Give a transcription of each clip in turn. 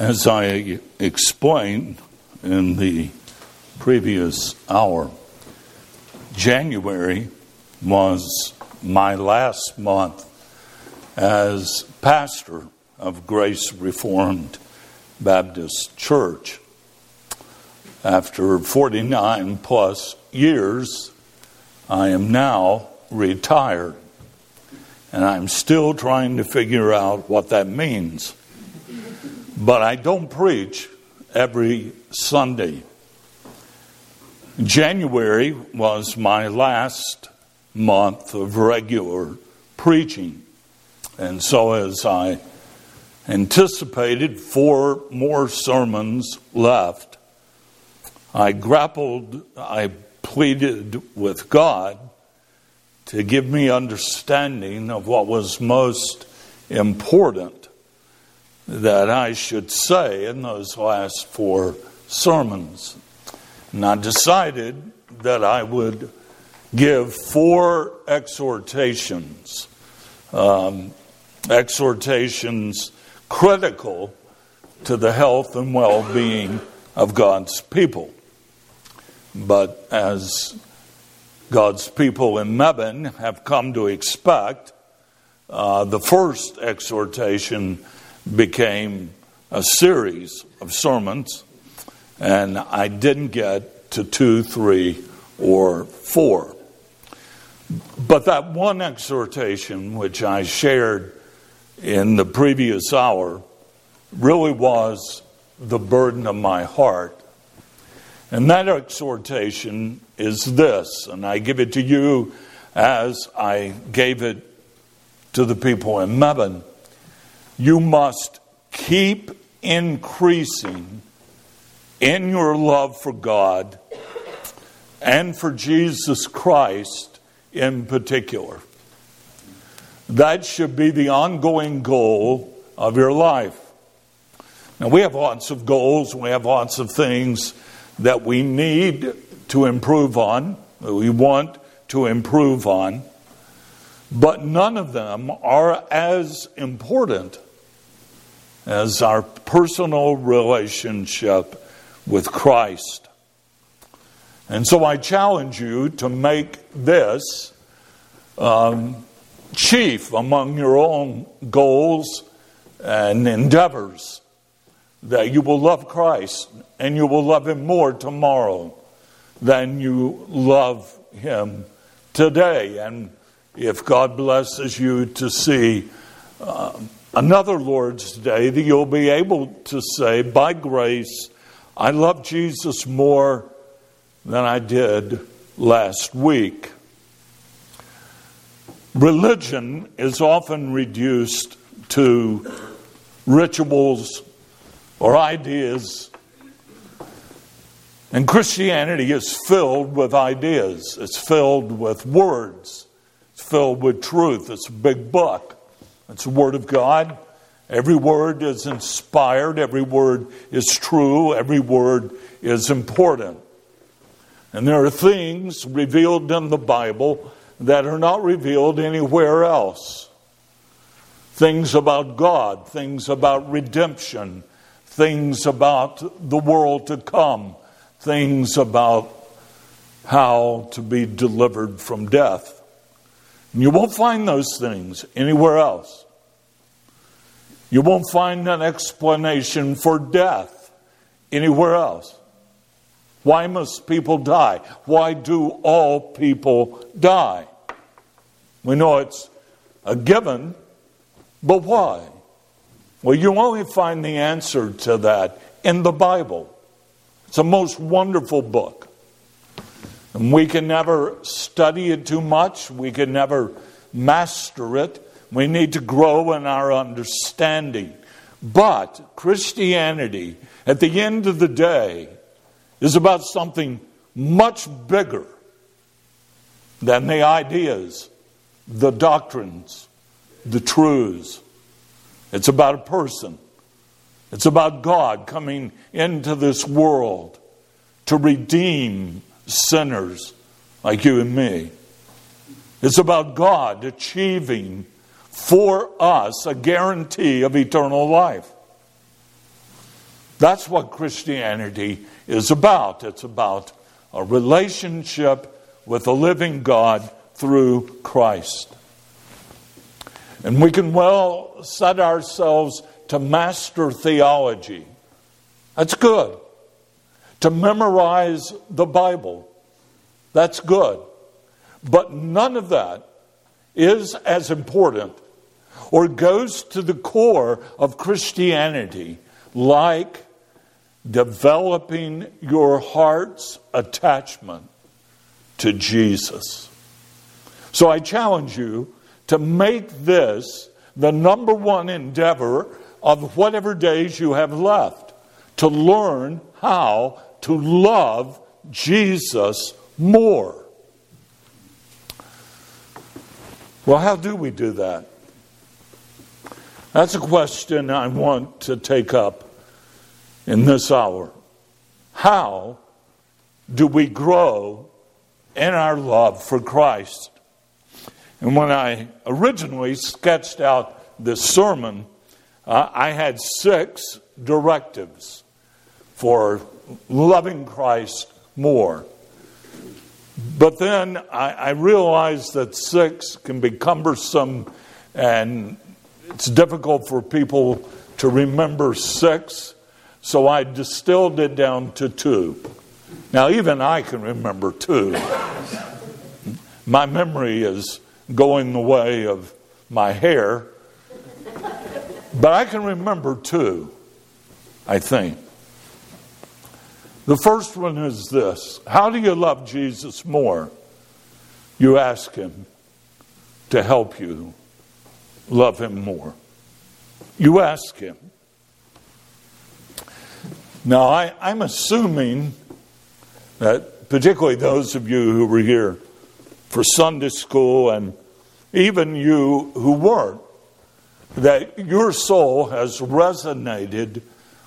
As I explained in the previous hour, January was my last month as pastor of Grace Reformed Baptist Church. After 49 plus years, I am now retired. And I'm still trying to figure out what that means. But I don't preach every Sunday. January was my last month of regular preaching. And so, as I anticipated four more sermons left, I grappled, I pleaded with God to give me understanding of what was most important that I should say in those last four sermons. And I decided that I would give four exhortations, um, exhortations critical to the health and well being of God's people. But as God's people in Mebane have come to expect, uh, the first exhortation became a series of sermons, and I didn't get to two, three, or four. But that one exhortation, which I shared in the previous hour, really was the burden of my heart. And that exhortation is this, and I give it to you as I gave it to the people in Mebane. You must keep increasing in your love for God and for Jesus Christ in particular. That should be the ongoing goal of your life. Now, we have lots of goals, we have lots of things that we need to improve on, that we want to improve on, but none of them are as important as our personal relationship with Christ. And so I challenge you to make this um, chief among your own goals and endeavors that you will love Christ and you will love Him more tomorrow than you love Him today. And if God blesses you to see uh, another Lord's Day, that you'll be able to say, by grace, I love Jesus more than I did last week. Religion is often reduced to rituals or ideas. And Christianity is filled with ideas, it's filled with words, it's filled with truth. It's a big book. It's the Word of God. Every word is inspired, every word is true, every word is important. And there are things revealed in the Bible that are not revealed anywhere else. Things about God, things about redemption, things about the world to come, things about how to be delivered from death. You won't find those things anywhere else. You won't find an explanation for death anywhere else. Why must people die? Why do all people die? We know it's a given, but why? Well, you only find the answer to that in the Bible. It's a most wonderful book. And we can never study it too much, we can never master it. We need to grow in our understanding. But Christianity, at the end of the day, is about something much bigger than the ideas, the doctrines, the truths. It's about a person. It's about God coming into this world to redeem sinners like you and me. It's about God achieving for us a guarantee of eternal life. That's what Christianity is about. It's about a relationship with the living God through Christ. And we can well set ourselves to master theology. That's good. To memorize the Bible. That's good. But none of that is as important or goes to the core of Christianity like developing your heart's attachment to Jesus. So I challenge you to make this the number one endeavor of whatever days you have left to learn how to love Jesus more. Well, how do we do that? That's a question I want to take up in this hour. How do we grow in our love for Christ? And when I originally sketched out this sermon, uh, I had six directives for loving Christ more. But then I, I realized that six can be cumbersome and it's difficult for people to remember six, so I distilled it down to two. Now, even I can remember two. My memory is going the way of my hair, but I can remember two, I think. The first one is this How do you love Jesus more? You ask Him to help you love Him more. You ask Him. Now, I, I'm assuming that, particularly those of you who were here for Sunday school and even you who weren't, that your soul has resonated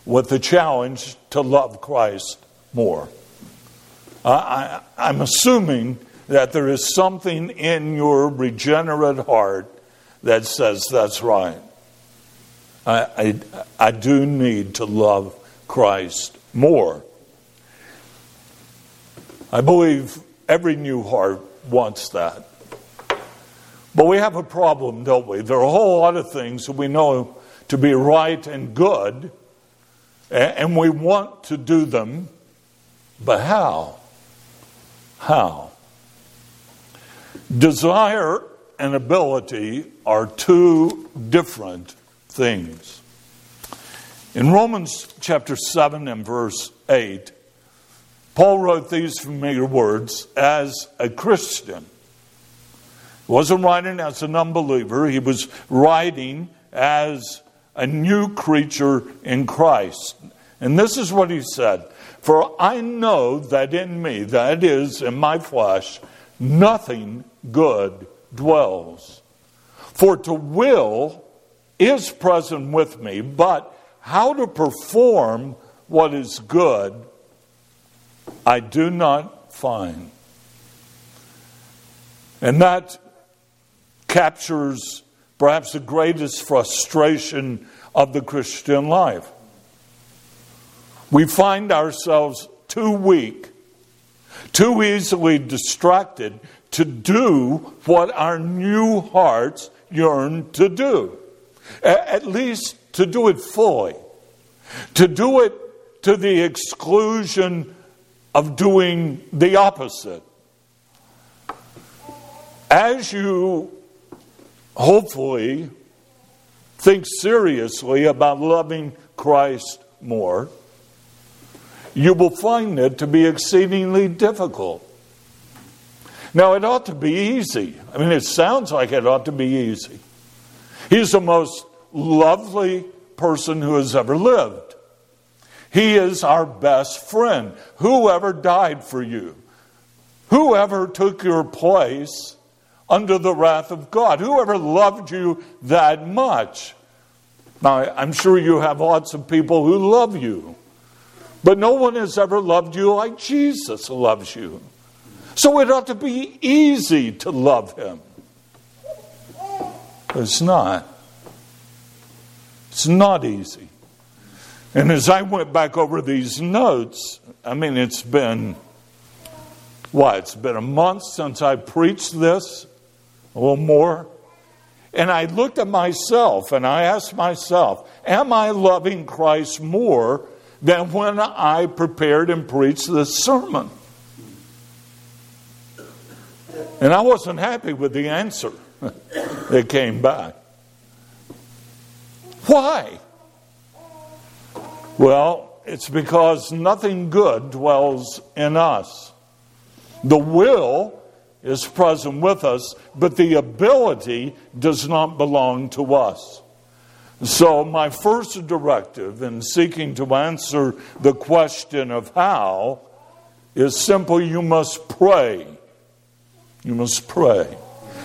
with the challenge to love Christ more. I, am assuming that there is something in your regenerate heart that says that's right. I, I, I do need to love Christ more. I believe every new heart wants that. But we have a problem, don't we? There are a whole lot of things that we know to be right and good, and we want to do them, but how? How? Desire and ability are two different things. In Romans chapter 7 and verse 8, Paul wrote these familiar words as a Christian. He wasn't writing as an unbeliever, he was writing as a new creature in Christ. And this is what he said For I know that in me, that is, in my flesh, nothing good dwells. For to will is present with me, but how to perform what is good, I do not find. And that captures perhaps the greatest frustration of the Christian life. We find ourselves too weak, too easily distracted to do what our new hearts yearn to do. At least to do it fully. To do it to the exclusion of doing the opposite. As you hopefully think seriously about loving Christ more, you will find it to be exceedingly difficult. Now, it ought to be easy. I mean, it sounds like it ought to be easy. He's the most lovely person who has ever lived. He is our best friend. Whoever died for you, whoever took your place under the wrath of God, whoever loved you that much. Now, I'm sure you have lots of people who love you, but no one has ever loved you like Jesus loves you. So it ought to be easy to love him. But it's not. It's not easy. And as I went back over these notes, I mean, it's been, what? It's been a month since I preached this, a little more. And I looked at myself and I asked myself, Am I loving Christ more than when I prepared and preached this sermon? And I wasn't happy with the answer that came back. Why? Well, it's because nothing good dwells in us. The will is present with us, but the ability does not belong to us. So, my first directive in seeking to answer the question of how is simple you must pray. You must pray.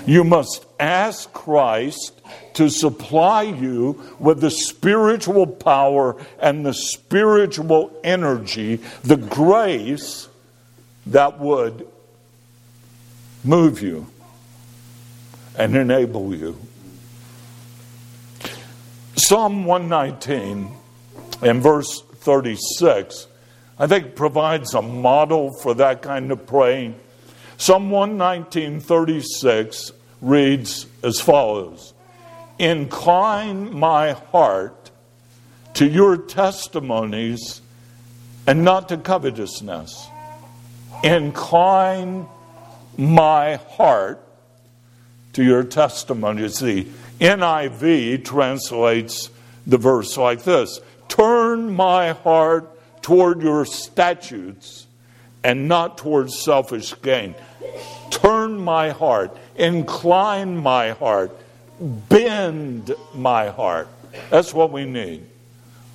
You must ask Christ to supply you with the spiritual power and the spiritual energy, the grace that would move you and enable you. Psalm 119 and verse 36, I think, provides a model for that kind of praying. Psalm 119, 36 reads as follows Incline my heart to your testimonies and not to covetousness. Incline my heart to your testimonies. The NIV translates the verse like this Turn my heart toward your statutes and not towards selfish gain. Turn my heart, incline my heart, bend my heart. That's what we need.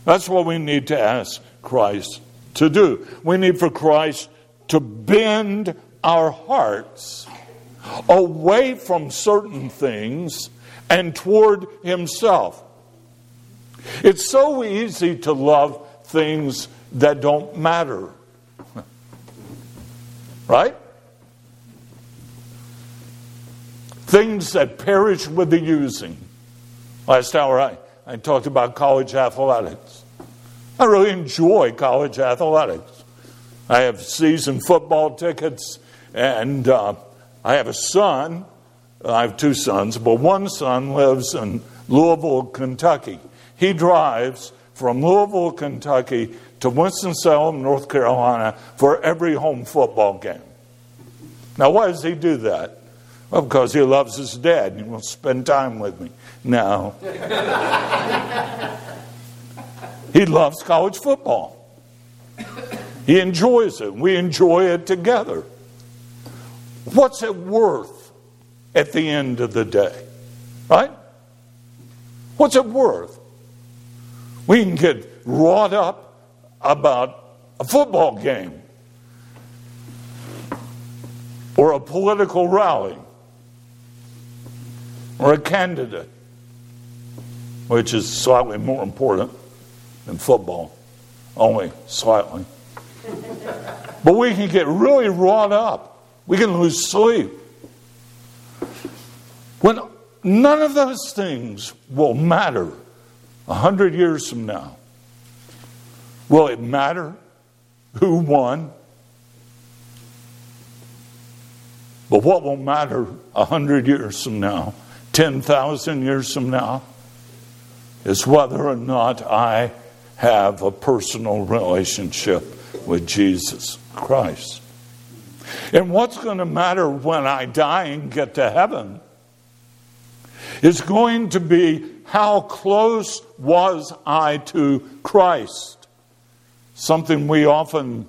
That's what we need to ask Christ to do. We need for Christ to bend our hearts away from certain things and toward Himself. It's so easy to love things that don't matter. Right? Things that perish with the using. Last hour I, I talked about college athletics. I really enjoy college athletics. I have season football tickets, and uh, I have a son I have two sons, but one son lives in Louisville, Kentucky. He drives from Louisville, Kentucky to Winston-Salem, North Carolina for every home football game. Now, why does he do that? Well, because he loves his dad and he wants to spend time with me. No. he loves college football. He enjoys it. We enjoy it together. What's it worth? At the end of the day. Right? What's it worth? We can get wrought up about a football game or a political rally or a candidate, which is slightly more important than football, only slightly. but we can get really wrought up. We can lose sleep. When none of those things will matter a hundred years from now, will it matter who won? But what will matter a hundred years from now, 10,000 years from now, is whether or not I have a personal relationship with Jesus Christ. And what's going to matter when I die and get to heaven is going to be how close was I to Christ? Something we often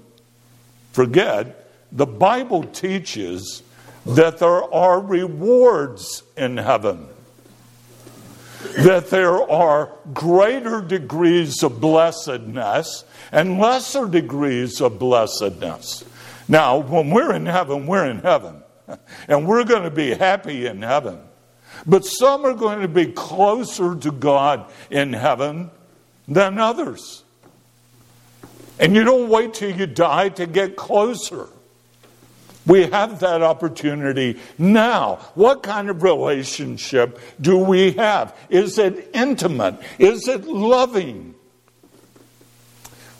forget. The Bible teaches that there are rewards in heaven, that there are greater degrees of blessedness and lesser degrees of blessedness. Now, when we're in heaven, we're in heaven, and we're going to be happy in heaven. But some are going to be closer to God in heaven than others. And you don't wait till you die to get closer. We have that opportunity now. What kind of relationship do we have? Is it intimate? Is it loving?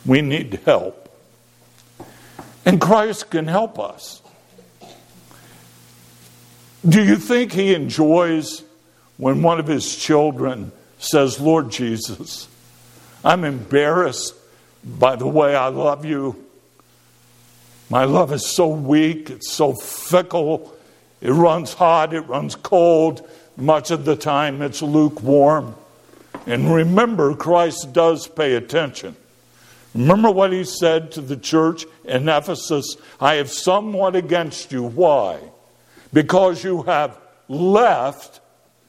We need help. And Christ can help us. Do you think he enjoys when one of his children says, Lord Jesus, I'm embarrassed by the way I love you. My love is so weak, it's so fickle, it runs hot, it runs cold. Much of the time, it's lukewarm. And remember, Christ does pay attention. Remember what he said to the church in Ephesus I have somewhat against you. Why? Because you have left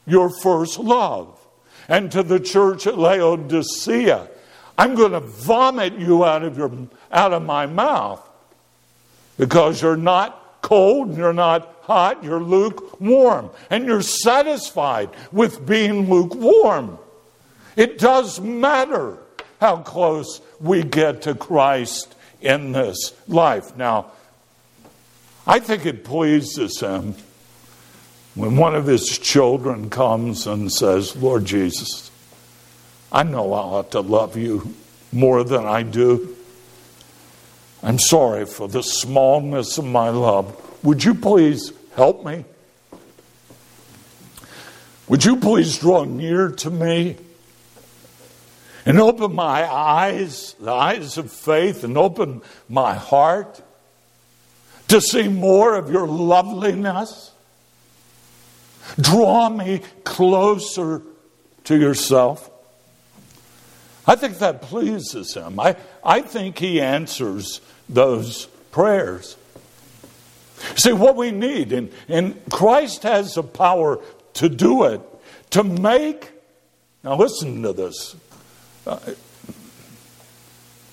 your first love. And to the church at Laodicea, I'm going to vomit you out of, your, out of my mouth because you're not cold, you're not hot, you're lukewarm, and you're satisfied with being lukewarm. It does matter how close we get to Christ in this life. Now, I think it pleases him when one of his children comes and says, Lord Jesus, I know I ought to love you more than I do. I'm sorry for the smallness of my love. Would you please help me? Would you please draw near to me? and open my eyes, the eyes of faith, and open my heart to see more of your loveliness. Draw me closer to yourself. I think that pleases him. I, I think he answers those prayers. See, what we need, and, and Christ has the power to do it, to make, now listen to this, uh,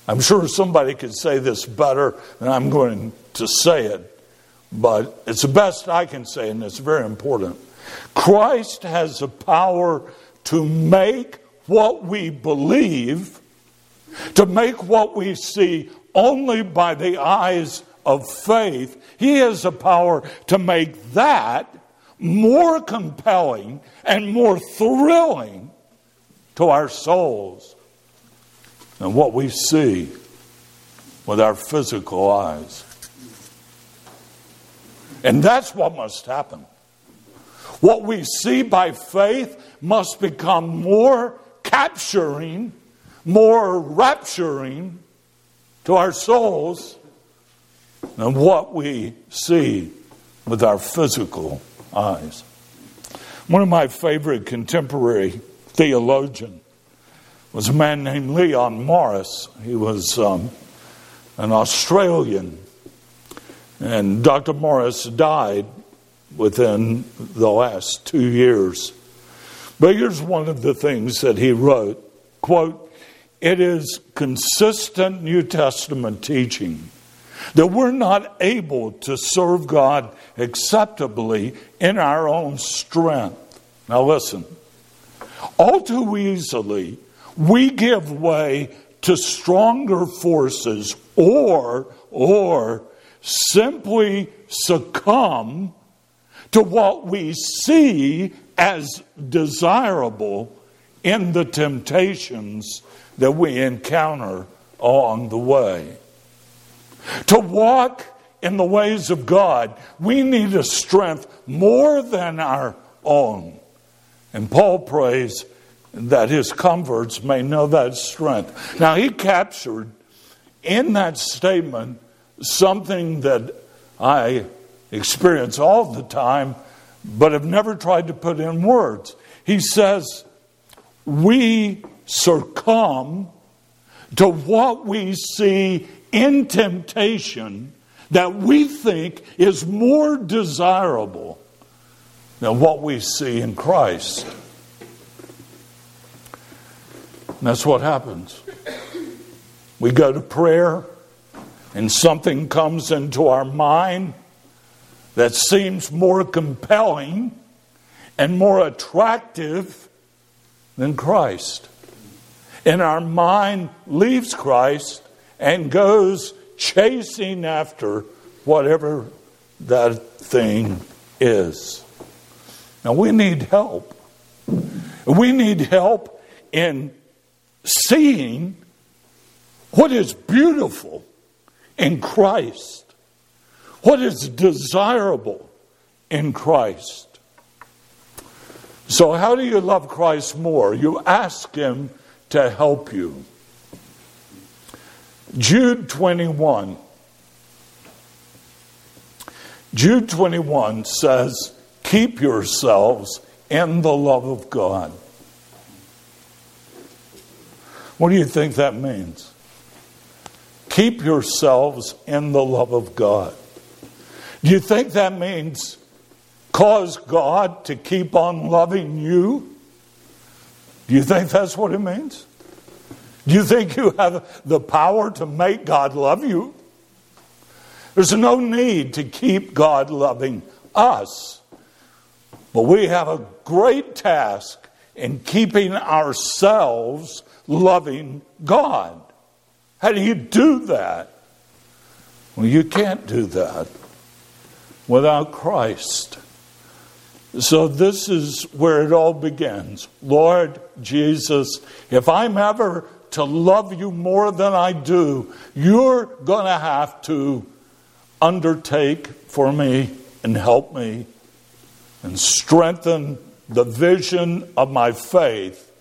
I'm sure somebody could say this better than I'm going to say it, but it's the best I can say, and it's very important. Christ has the power to make what we believe, to make what we see only by the eyes of faith. He has the power to make that more compelling and more thrilling to our souls than what we see with our physical eyes. And that's what must happen. What we see by faith must become more capturing, more rapturing to our souls than what we see with our physical eyes. One of my favorite contemporary theologians was a man named Leon Morris. He was um, an Australian. And Dr. Morris died within the last two years. But here's one of the things that he wrote quote, it is consistent New Testament teaching that we're not able to serve God acceptably in our own strength. Now, listen, all too easily, we give way to stronger forces or or simply succumb to what we see as desirable in the temptations that we encounter along the way. To walk in the ways of God, we need a strength more than our own. And Paul prays that his converts may know that strength. Now, he captured in that statement something that I experience all the time, but have never tried to put in words. He says, We succumb to what we see in temptation that we think is more desirable than what we see in Christ. And that's what happens. We go to prayer, and something comes into our mind that seems more compelling and more attractive than Christ. And our mind leaves Christ and goes chasing after whatever that thing is. Now, we need help. We need help in seeing what is beautiful in Christ, what is desirable in Christ. So, how do you love Christ more? You ask Him to help you. Jude 21. Jude 21 says, Keep yourselves in the love of God. What do you think that means? Keep yourselves in the love of God. Do you think that means cause God to keep on loving you? Do you think that's what it means? Do you think you have the power to make God love you? There's no need to keep God loving us. But we have a great task in keeping ourselves loving God. How do you do that? Well, you can't do that without Christ. So, this is where it all begins. Lord Jesus, if I'm ever to love you more than I do, you're going to have to undertake for me and help me and strengthen the vision of my faith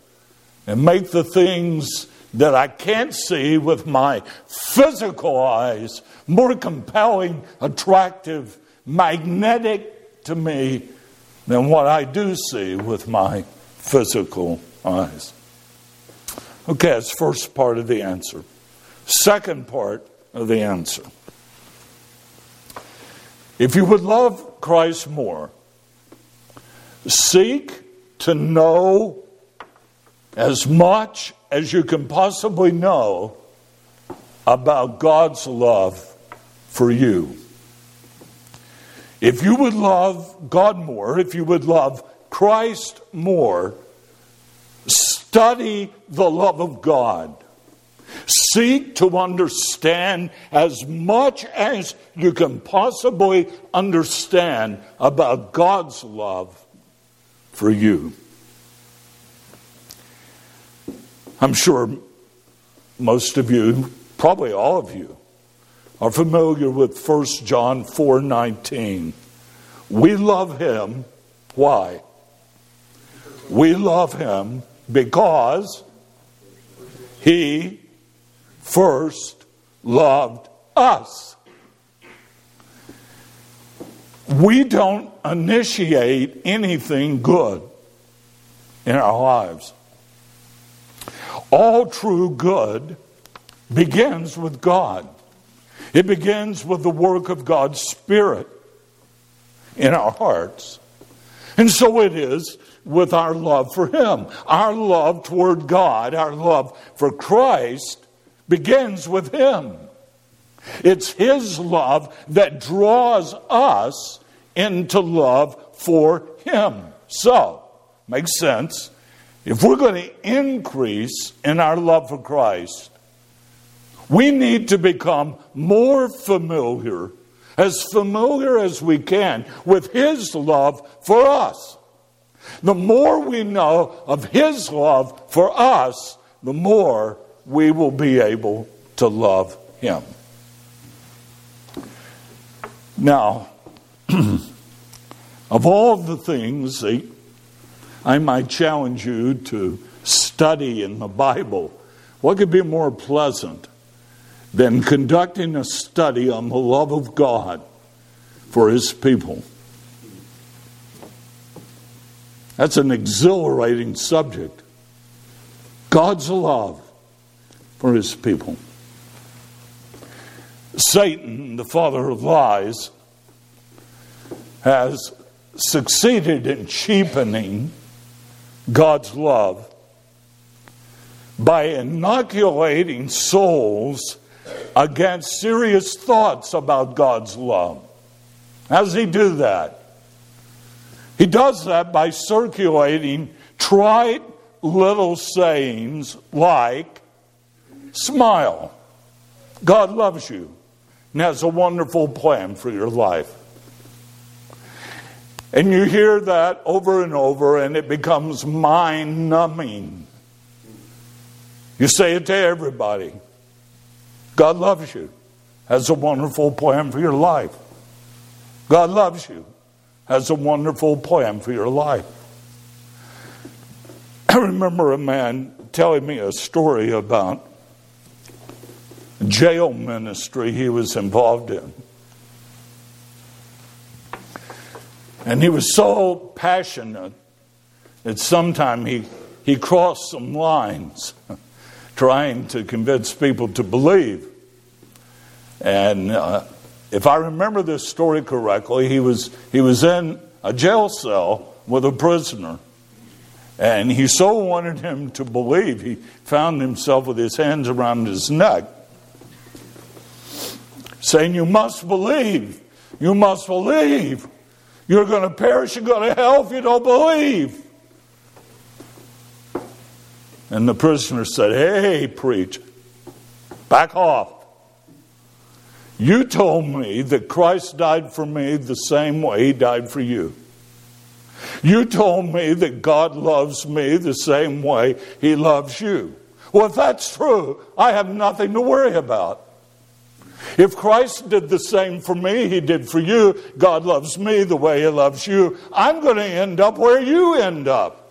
and make the things that I can't see with my physical eyes more compelling, attractive, magnetic to me than what I do see with my physical eyes. Okay, that's first part of the answer. Second part of the answer. If you would love Christ more, seek to know as much as you can possibly know about God's love for you. If you would love God more, if you would love Christ more, study the love of God. Seek to understand as much as you can possibly understand about God's love for you. I'm sure most of you, probably all of you, are familiar with 1 John 4:19. We love him why? We love him because he first loved us. We don't initiate anything good in our lives. All true good begins with God. It begins with the work of God's Spirit in our hearts. And so it is with our love for Him. Our love toward God, our love for Christ, begins with Him. It's His love that draws us into love for Him. So, makes sense. If we're going to increase in our love for Christ, we need to become more familiar, as familiar as we can, with His love for us. The more we know of His love for us, the more we will be able to love Him. Now, of all the things that I might challenge you to study in the Bible, what could be more pleasant than conducting a study on the love of God for His people? That's an exhilarating subject. God's love for his people. Satan, the father of lies, has succeeded in cheapening God's love by inoculating souls against serious thoughts about God's love. How does he do that? He does that by circulating trite little sayings like, smile. God loves you and has a wonderful plan for your life. And you hear that over and over, and it becomes mind numbing. You say it to everybody. God loves you, has a wonderful plan for your life. God loves you, has a wonderful plan for your life. I remember a man telling me a story about jail ministry he was involved in. And he was so passionate that sometime he, he crossed some lines trying to convince people to believe. And uh, if I remember this story correctly, he was, he was in a jail cell with a prisoner. And he so wanted him to believe, he found himself with his hands around his neck, saying, You must believe. You must believe. You're going to perish and go to hell if you don't believe. And the prisoner said, Hey, preach, back off. You told me that Christ died for me the same way he died for you. You told me that God loves me the same way he loves you. Well, if that's true, I have nothing to worry about. If Christ did the same for me, he did for you, God loves me the way he loves you, I'm going to end up where you end up.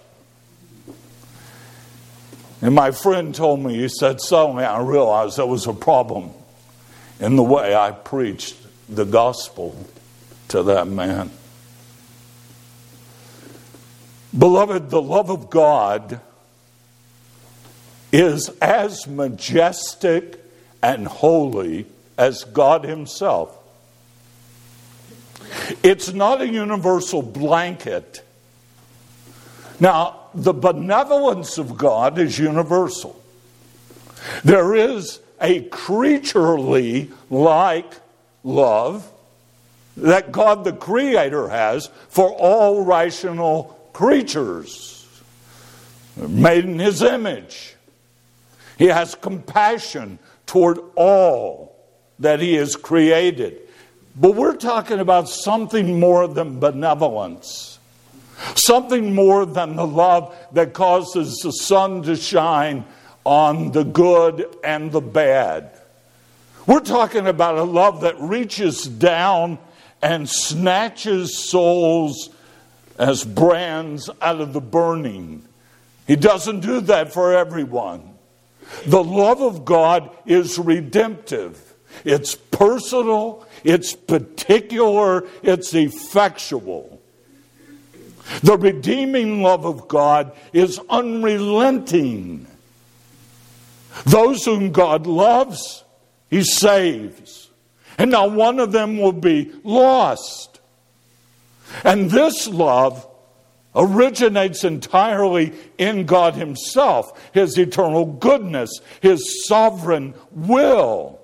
And my friend told me, he said, suddenly I realized there was a problem in the way I preached the gospel to that man. Beloved, the love of God is as majestic and holy as God Himself. It's not a universal blanket. Now, the benevolence of God is universal. There is a creaturely like love that God the Creator has for all rational creatures made in His image. He has compassion toward all that He has created. But we're talking about something more than benevolence, something more than the love that causes the sun to shine on the good and the bad. We're talking about a love that reaches down and snatches souls as brands out of the burning. He doesn't do that for everyone. The love of God is redemptive, it's personal, it's particular, it's effectual. The redeeming love of God is unrelenting. Those whom God loves, He saves. And now one of them will be lost. And this love originates entirely in God Himself, His eternal goodness, His sovereign will.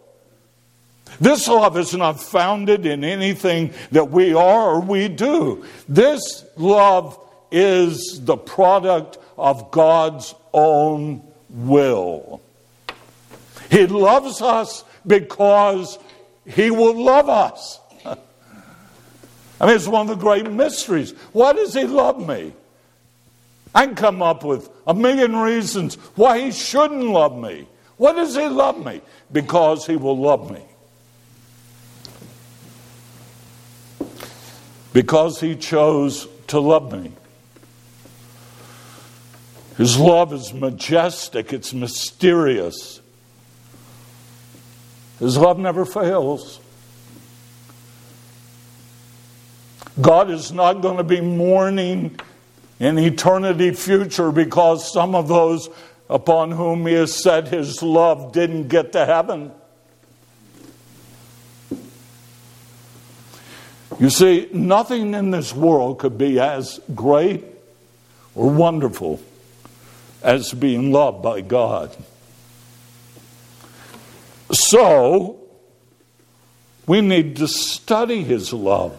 This love is not founded in anything that we are or we do. This love is the product of God's own will. He loves us because He will love us. I mean, it's one of the great mysteries. Why does He love me? I can come up with a million reasons why He shouldn't love me. Why does He love me? Because He will love me. Because He chose to love me. His love is majestic, it's mysterious. His love never fails. God is not going to be mourning in eternity future because some of those upon whom He has set His love didn't get to heaven. You see, nothing in this world could be as great or wonderful as being loved by God. So, we need to study His love.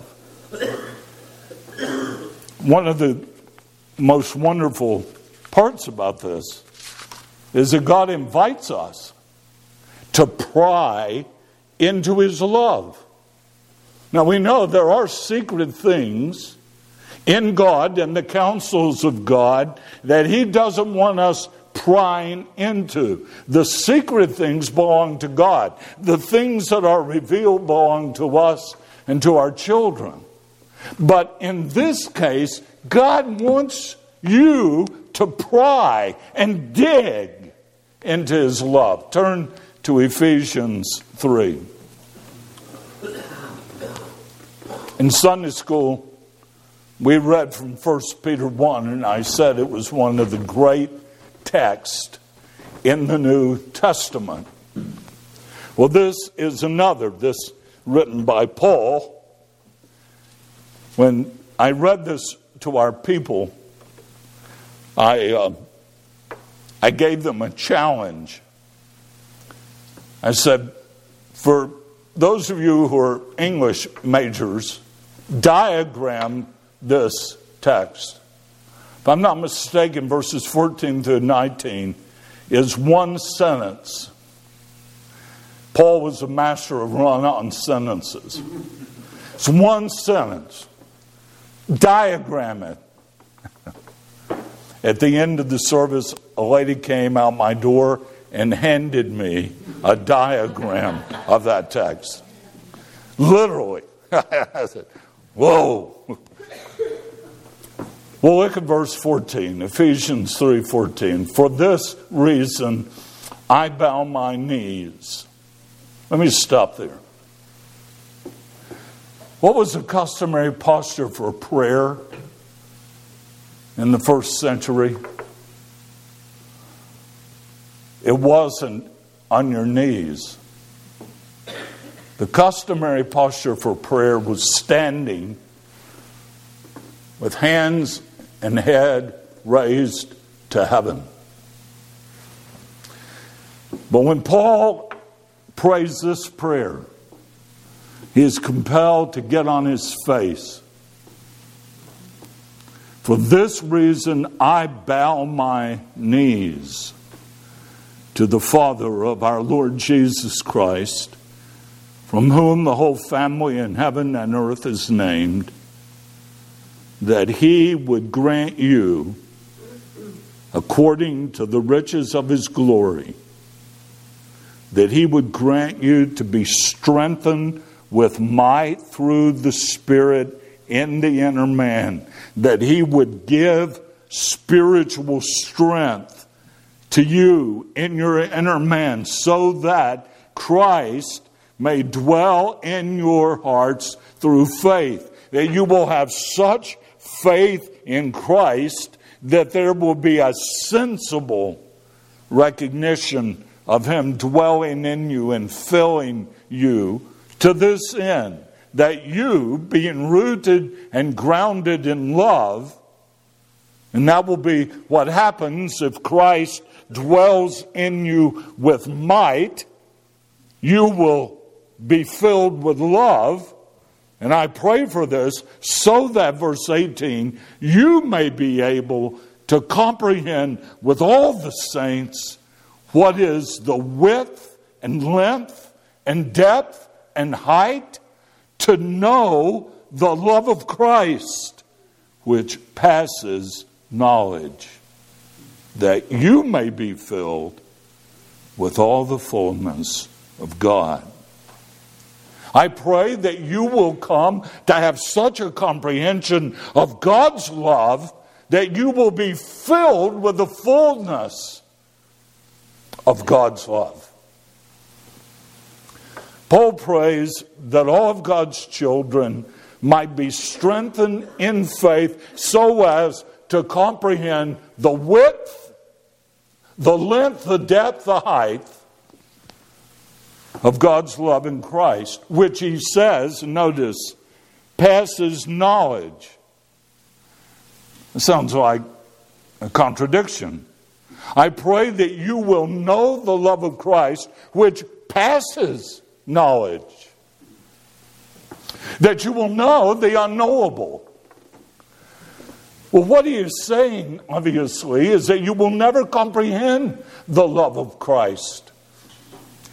One of the most wonderful parts about this is that God invites us to pry into His love. Now, we know there are secret things in God and the counsels of God that He doesn't want us prying into. The secret things belong to God. The things that are revealed belong to us and to our children. But in this case, God wants you to pry and dig into His love. Turn to Ephesians 3. In Sunday school, we read from 1 Peter 1, and I said it was one of the great texts in the New Testament. Well, this is another, this written by Paul. When I read this to our people, I, uh, I gave them a challenge. I said, for those of you who are English majors, diagram this text. If I'm not mistaken, verses 14 through 19 is one sentence. Paul was a master of run on sentences. It's one sentence. Diagram it. At the end of the service, a lady came out my door and handed me a diagram of that text. Literally. I said, Whoa. Well, look at verse 14, Ephesians 3:14. For this reason I bow my knees. Let me stop there. What was the customary posture for prayer in the first century? It wasn't on your knees. The customary posture for prayer was standing with hands and head raised to heaven. But when Paul prays this prayer, he is compelled to get on his face. For this reason, I bow my knees to the Father of our Lord Jesus Christ from whom the whole family in heaven and earth is named, that he would grant you, according to the riches of his glory, that he would grant you to be strengthened with might through the Spirit in the inner man, that he would give spiritual strength to you in your inner man, so that Christ may dwell in your hearts through faith. That you will have such faith in Christ that there will be a sensible recognition of Him dwelling in you and filling you to this end. That you, being rooted and grounded in love, and that will be what happens if Christ dwells in you with might, you will be filled with love. And I pray for this so that, verse 18, you may be able to comprehend with all the saints what is the width and length and depth and height, to know the love of Christ, which passes knowledge, that you may be filled with all the fullness of God. I pray that you will come to have such a comprehension of God's love that you will be filled with the fullness of God's love. Paul prays that all of God's children might be strengthened in faith so as to comprehend the width, the length, the depth, the height of God's love in Christ, which he says, notice, passes knowledge. It sounds like a contradiction. I pray that you will know the love of Christ, which passes knowledge. That you will know the unknowable. Well, what he is saying, obviously, is that you will never comprehend the love of Christ.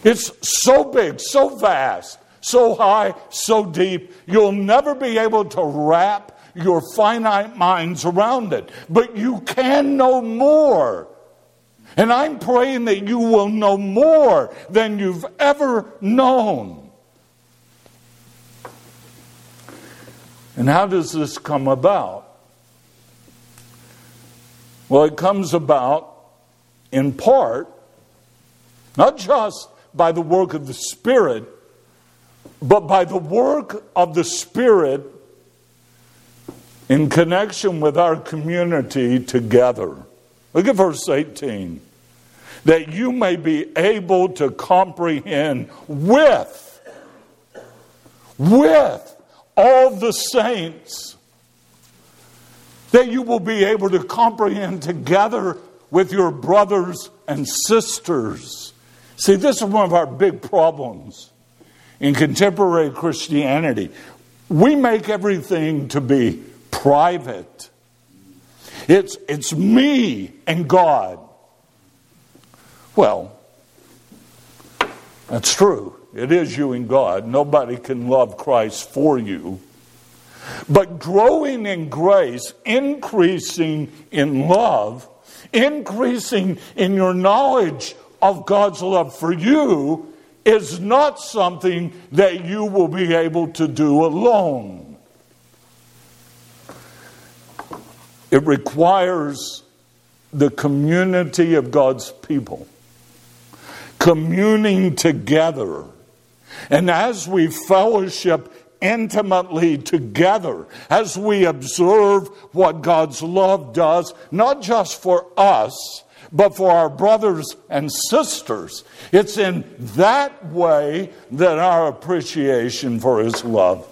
It's so big, so vast, so high, so deep, you'll never be able to wrap your finite minds around it. But you can know more. And I'm praying that you will know more than you've ever known. And how does this come about? Well, it comes about in part, not just by the work of the Spirit, but by the work of the Spirit in connection with our community together. Look at verse 18. That you may be able to comprehend with, with all the saints, that you will be able to comprehend together with your brothers and sisters. See, this is one of our big problems in contemporary Christianity. We make everything to be private. It's, it's me and God. Well, that's true. It is you and God. Nobody can love Christ for you. But growing in grace, increasing in love, increasing in your knowledge of God's love for you is not something that you will be able to do alone. It requires the community of God's people communing together. And as we fellowship intimately together, as we observe what God's love does, not just for us, but for our brothers and sisters. It's in that way that our appreciation for His love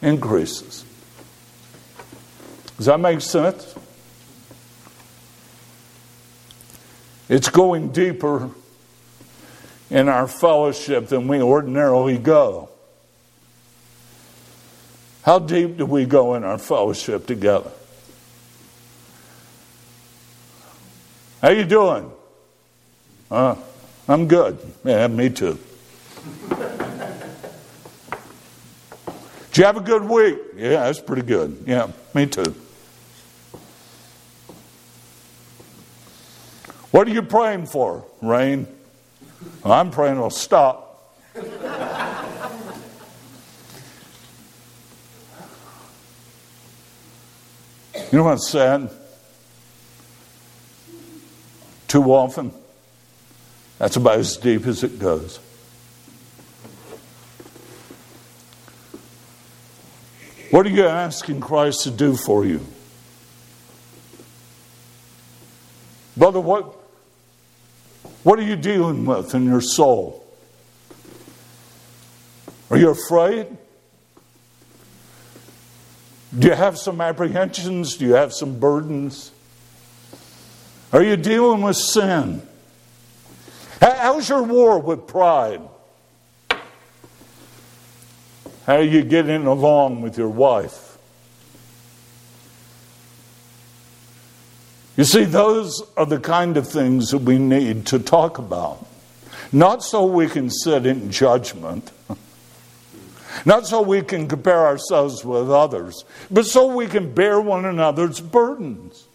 increases. Does that make sense? It's going deeper in our fellowship than we ordinarily go. How deep do we go in our fellowship together? How you doing? Uh, I'm good. Yeah, me too. Did you have a good week? Yeah, that's pretty good. Yeah, me too. What are you praying for, Rain? Well, I'm praying it'll stop. you know what's sad? Too often, that's about as deep as it goes. What are you asking Christ to do for you? Brother, what, what are you dealing with in your soul? Are you afraid? Do you have some apprehensions? Do you have some burdens? Are you dealing with sin? How's your war with pride? How are you getting along with your wife? You see, those are the kind of things that we need to talk about. Not so we can sit in judgment, not so we can compare ourselves with others, but so we can bear one another's burdens.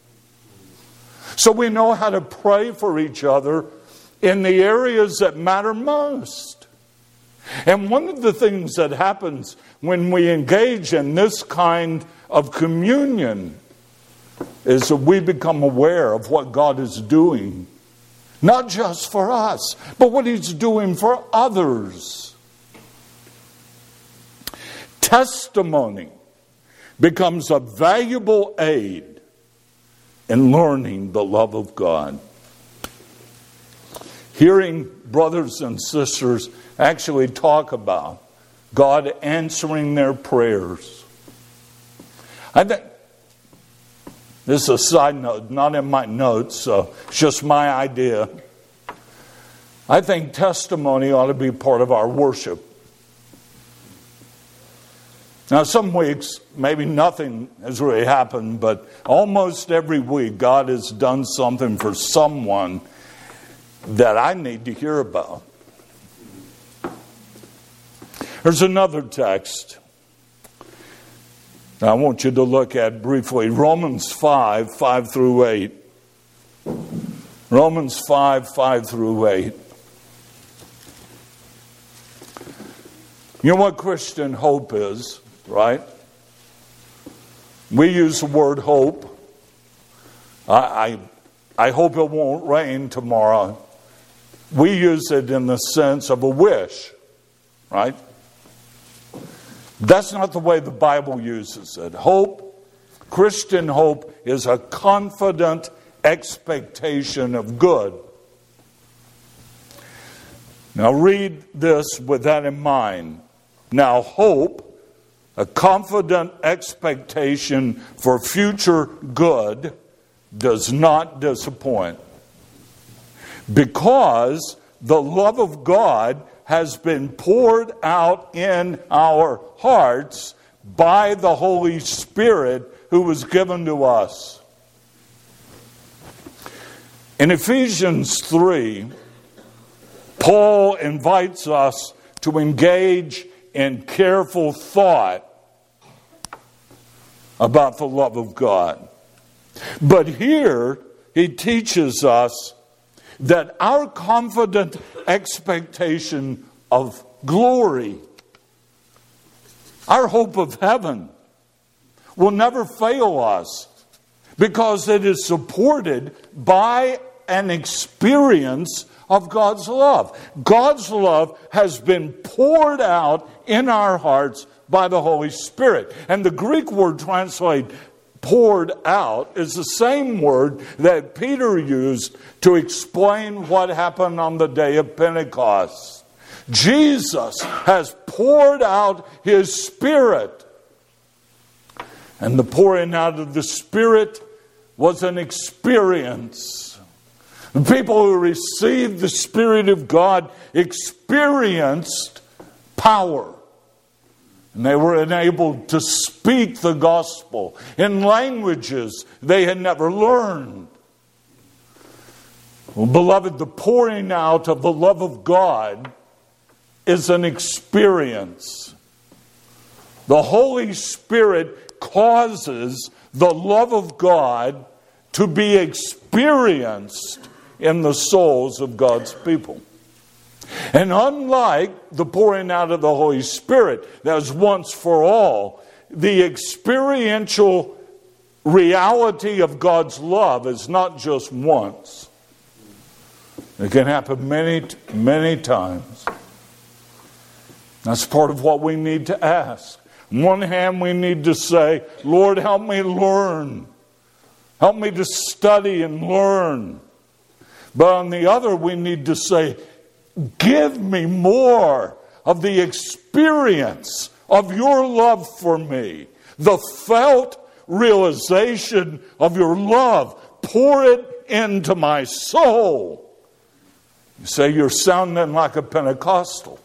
So we know how to pray for each other in the areas that matter most. And one of the things that happens when we engage in this kind of communion is that we become aware of what God is doing, not just for us, but what He's doing for others. Testimony becomes a valuable aid and learning the love of God. Hearing brothers and sisters actually talk about God answering their prayers. I think this is a side note, not in my notes, so it's just my idea. I think testimony ought to be part of our worship. Now, some weeks, maybe nothing has really happened, but almost every week, God has done something for someone that I need to hear about. There's another text I want you to look at briefly Romans 5 5 through 8. Romans 5 5 through 8. You know what Christian hope is, right? We use the word hope. I, I, I hope it won't rain tomorrow. We use it in the sense of a wish, right? That's not the way the Bible uses it. Hope, Christian hope, is a confident expectation of good. Now, read this with that in mind. Now, hope, a confident expectation for future good, does not disappoint. Because the love of God has been poured out in our hearts by the Holy Spirit who was given to us. In Ephesians 3, Paul invites us to engage in careful thought about the love of God. But here, he teaches us that our confident expectation of glory, our hope of heaven, will never fail us because it is supported by an experience of God's love. God's love has been poured out in our hearts by the Holy Spirit. And the Greek word translated poured out is the same word that Peter used to explain what happened on the day of Pentecost. Jesus has poured out his Spirit. And the pouring out of the Spirit was an experience. The people who received the Spirit of God experienced power. And they were enabled to speak the gospel in languages they had never learned. Well, beloved, the pouring out of the love of God is an experience. The Holy Spirit causes the love of God to be experienced in the souls of God's people. And unlike the pouring out of the Holy Spirit that was once for all, the experiential reality of God's love is not just once. It can happen many, many times. That's part of what we need to ask. On one hand, we need to say, Lord, help me learn. Help me to study and learn. But on the other, we need to say, Give me more of the experience of your love for me, the felt realization of your love. Pour it into my soul. You say you're sounding like a Pentecostal.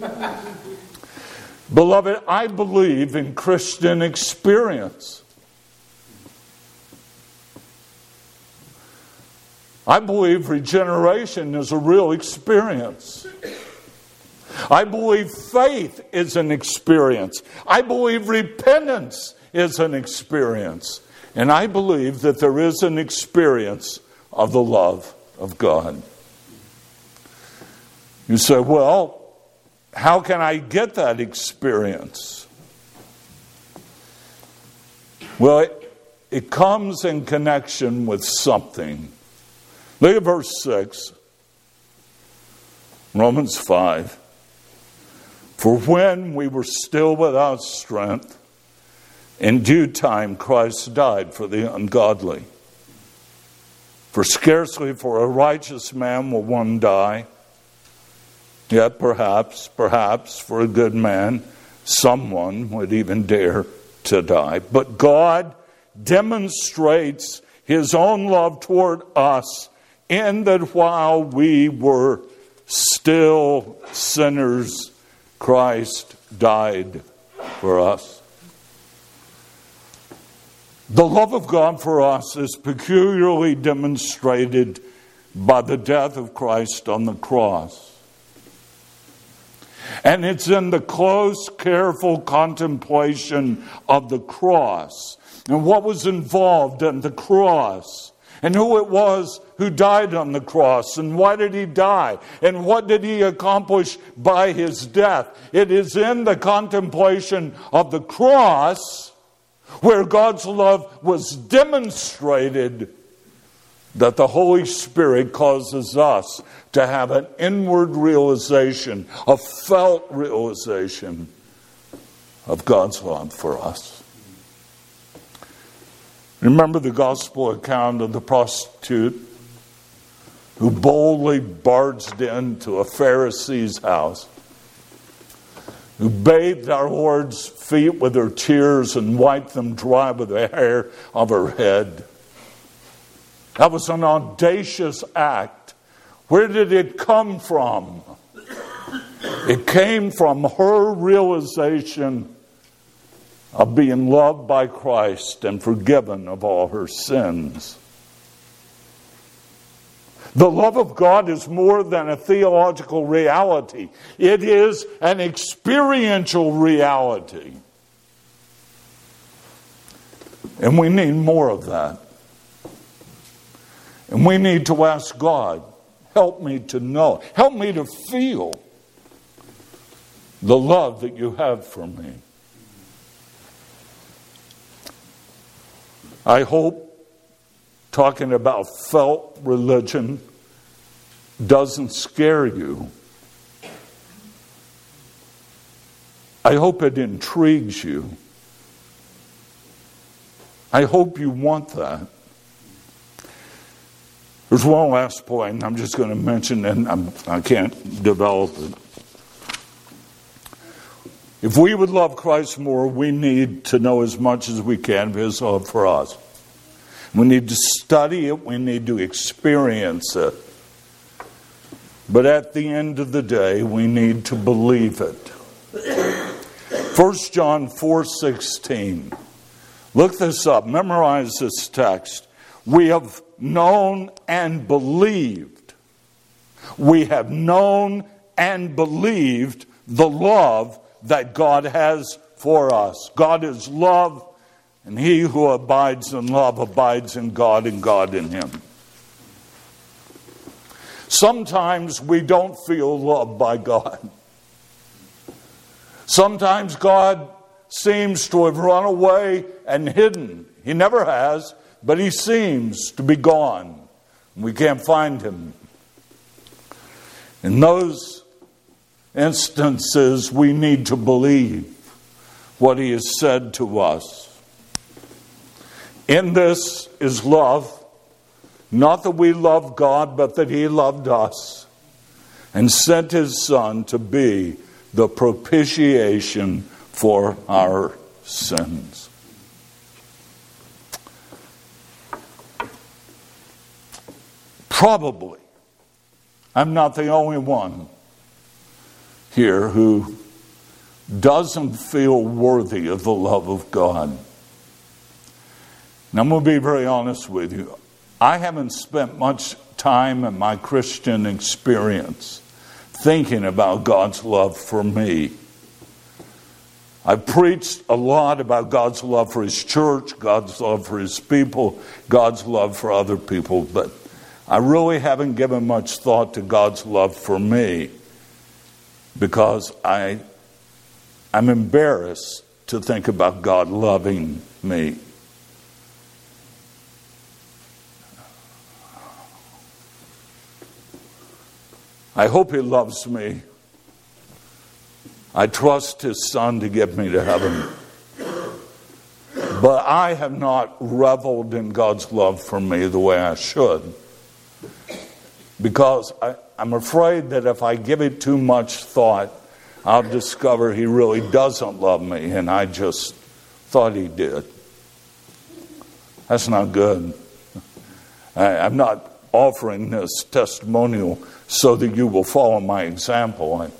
Beloved, I believe in Christian experience. I believe regeneration is a real experience. I believe faith is an experience. I believe repentance is an experience. And I believe that there is an experience of the love of God. You say, well, how can I get that experience? Well, it, it comes in connection with something. Look at verse 6, Romans 5. For when we were still without strength, in due time Christ died for the ungodly. For scarcely for a righteous man will one die, yet perhaps, perhaps for a good man, someone would even dare to die. But God demonstrates his own love toward us in that while we were still sinners, Christ died for us. The love of God for us is peculiarly demonstrated by the death of Christ on the cross. And it's in the close, careful contemplation of the cross and what was involved in the cross and who it was who died on the cross and why did he die and what did he accomplish by his death. It is in the contemplation of the cross where God's love was demonstrated that the Holy Spirit causes us to have an inward realization, a felt realization of God's love for us. Remember the gospel account of the prostitute who boldly barged into a Pharisee's house, who bathed our Lord's feet with her tears and wiped them dry with the hair of her head. That was an audacious act. Where did it come from? It came from her realization of being loved by Christ and forgiven of all her sins. The love of God is more than a theological reality, it is an experiential reality. And we need more of that. And we need to ask God, help me to know, help me to feel the love that you have for me. I hope talking about felt religion doesn't scare you. I hope it intrigues you. I hope you want that. There's one last point I'm just going to mention, and I'm, I can not develop it. If we would love Christ more, we need to know as much as we can of His love for us. We need to study it, we need to experience it. But at the end of the day, we need to believe it. 1 John 4:16. Look this up, memorize this text. We have known and believed. We have known and believed the love that God has for us. God is love, and he who abides in love abides in God and God in him. Sometimes we don't feel loved by God. Sometimes God seems to have run away and hidden. He never has, but he seems to be gone. We can't find him. In those instances, we need to believe what He has said to us. In this is love, not that we love God, but that He loved us and sent His Son to be the propitiation for our sins. Probably, I'm not the only one here who doesn't feel worthy of the love of God. And I'm going to be very honest with you. I haven't spent much time in my Christian experience thinking about God's love for me. I've preached a lot about God's love for His church, God's love for His people, God's love for other people, but I really haven't given much thought to God's love for me because I, I'm embarrassed to think about God loving me. I hope He loves me. I trust His Son to get me to heaven. But I have not reveled in God's love for me the way I should. Because I, I'm afraid that if I give it too much thought, I'll discover he really doesn't love me, and I just thought he did. That's not good. I, am not offering this testimonial so that you will follow my example.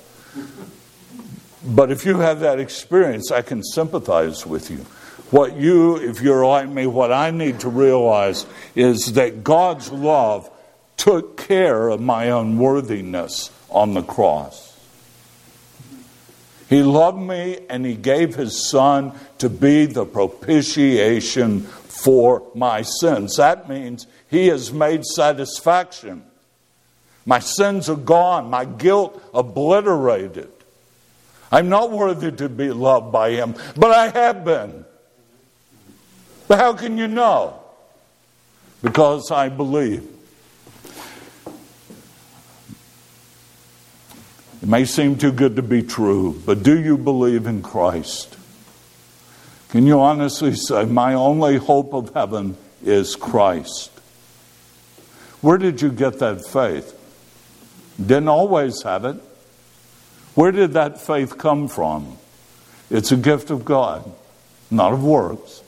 But if you have that experience, I can sympathize with you. What you, if you're like me, what I need to realize is that God's love took care of my unworthiness on the cross. He loved me and He gave His Son to be the propitiation for my sins. That means he has made satisfaction. My sins are gone, my guilt obliterated. I'm not worthy to be loved by him, but I have been. But how can you know? Because I believe. It may seem too good to be true, but do you believe in Christ? Can you honestly say, My only hope of heaven is Christ? Where did you get that faith? Didn't always have it. Where did that faith come from? It's a gift of God, not of works,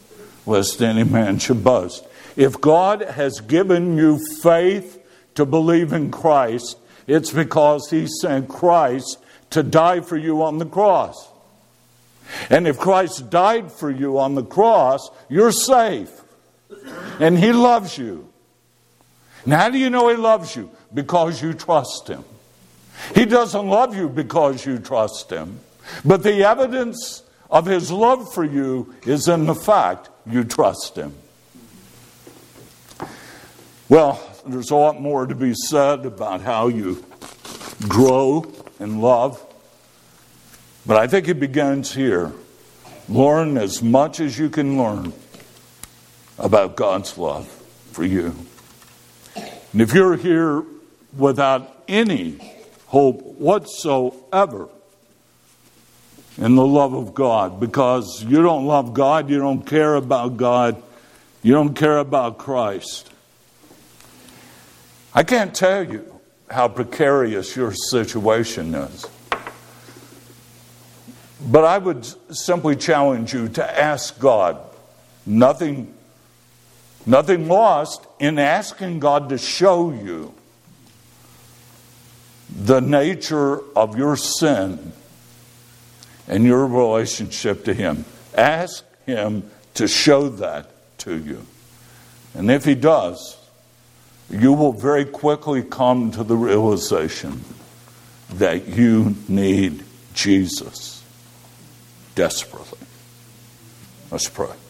lest any man should boast. If God has given you faith to believe in Christ, it's because He sent Christ to die for you on the cross. And if Christ died for you on the cross, you're safe. And He loves you. And how do you know He loves you? Because you trust Him. He doesn't love you because you trust Him. But the evidence of His love for you is in the fact you trust Him. Well, there's a lot more to be said about how you grow in love. But I think it begins here. Learn as much as you can learn about God's love for you. And if you're here without any hope whatsoever in the love of God, because you don't love God, you don't care about God, you don't care about Christ, I can't tell you how precarious your situation is. But I would simply challenge you to ask God. Nothing, nothing lost in asking God to show you the nature of your sin and your relationship to Him. Ask Him to show that to you. And if He does, you will very quickly come to the realization that you need Jesus desperately. Let's pray.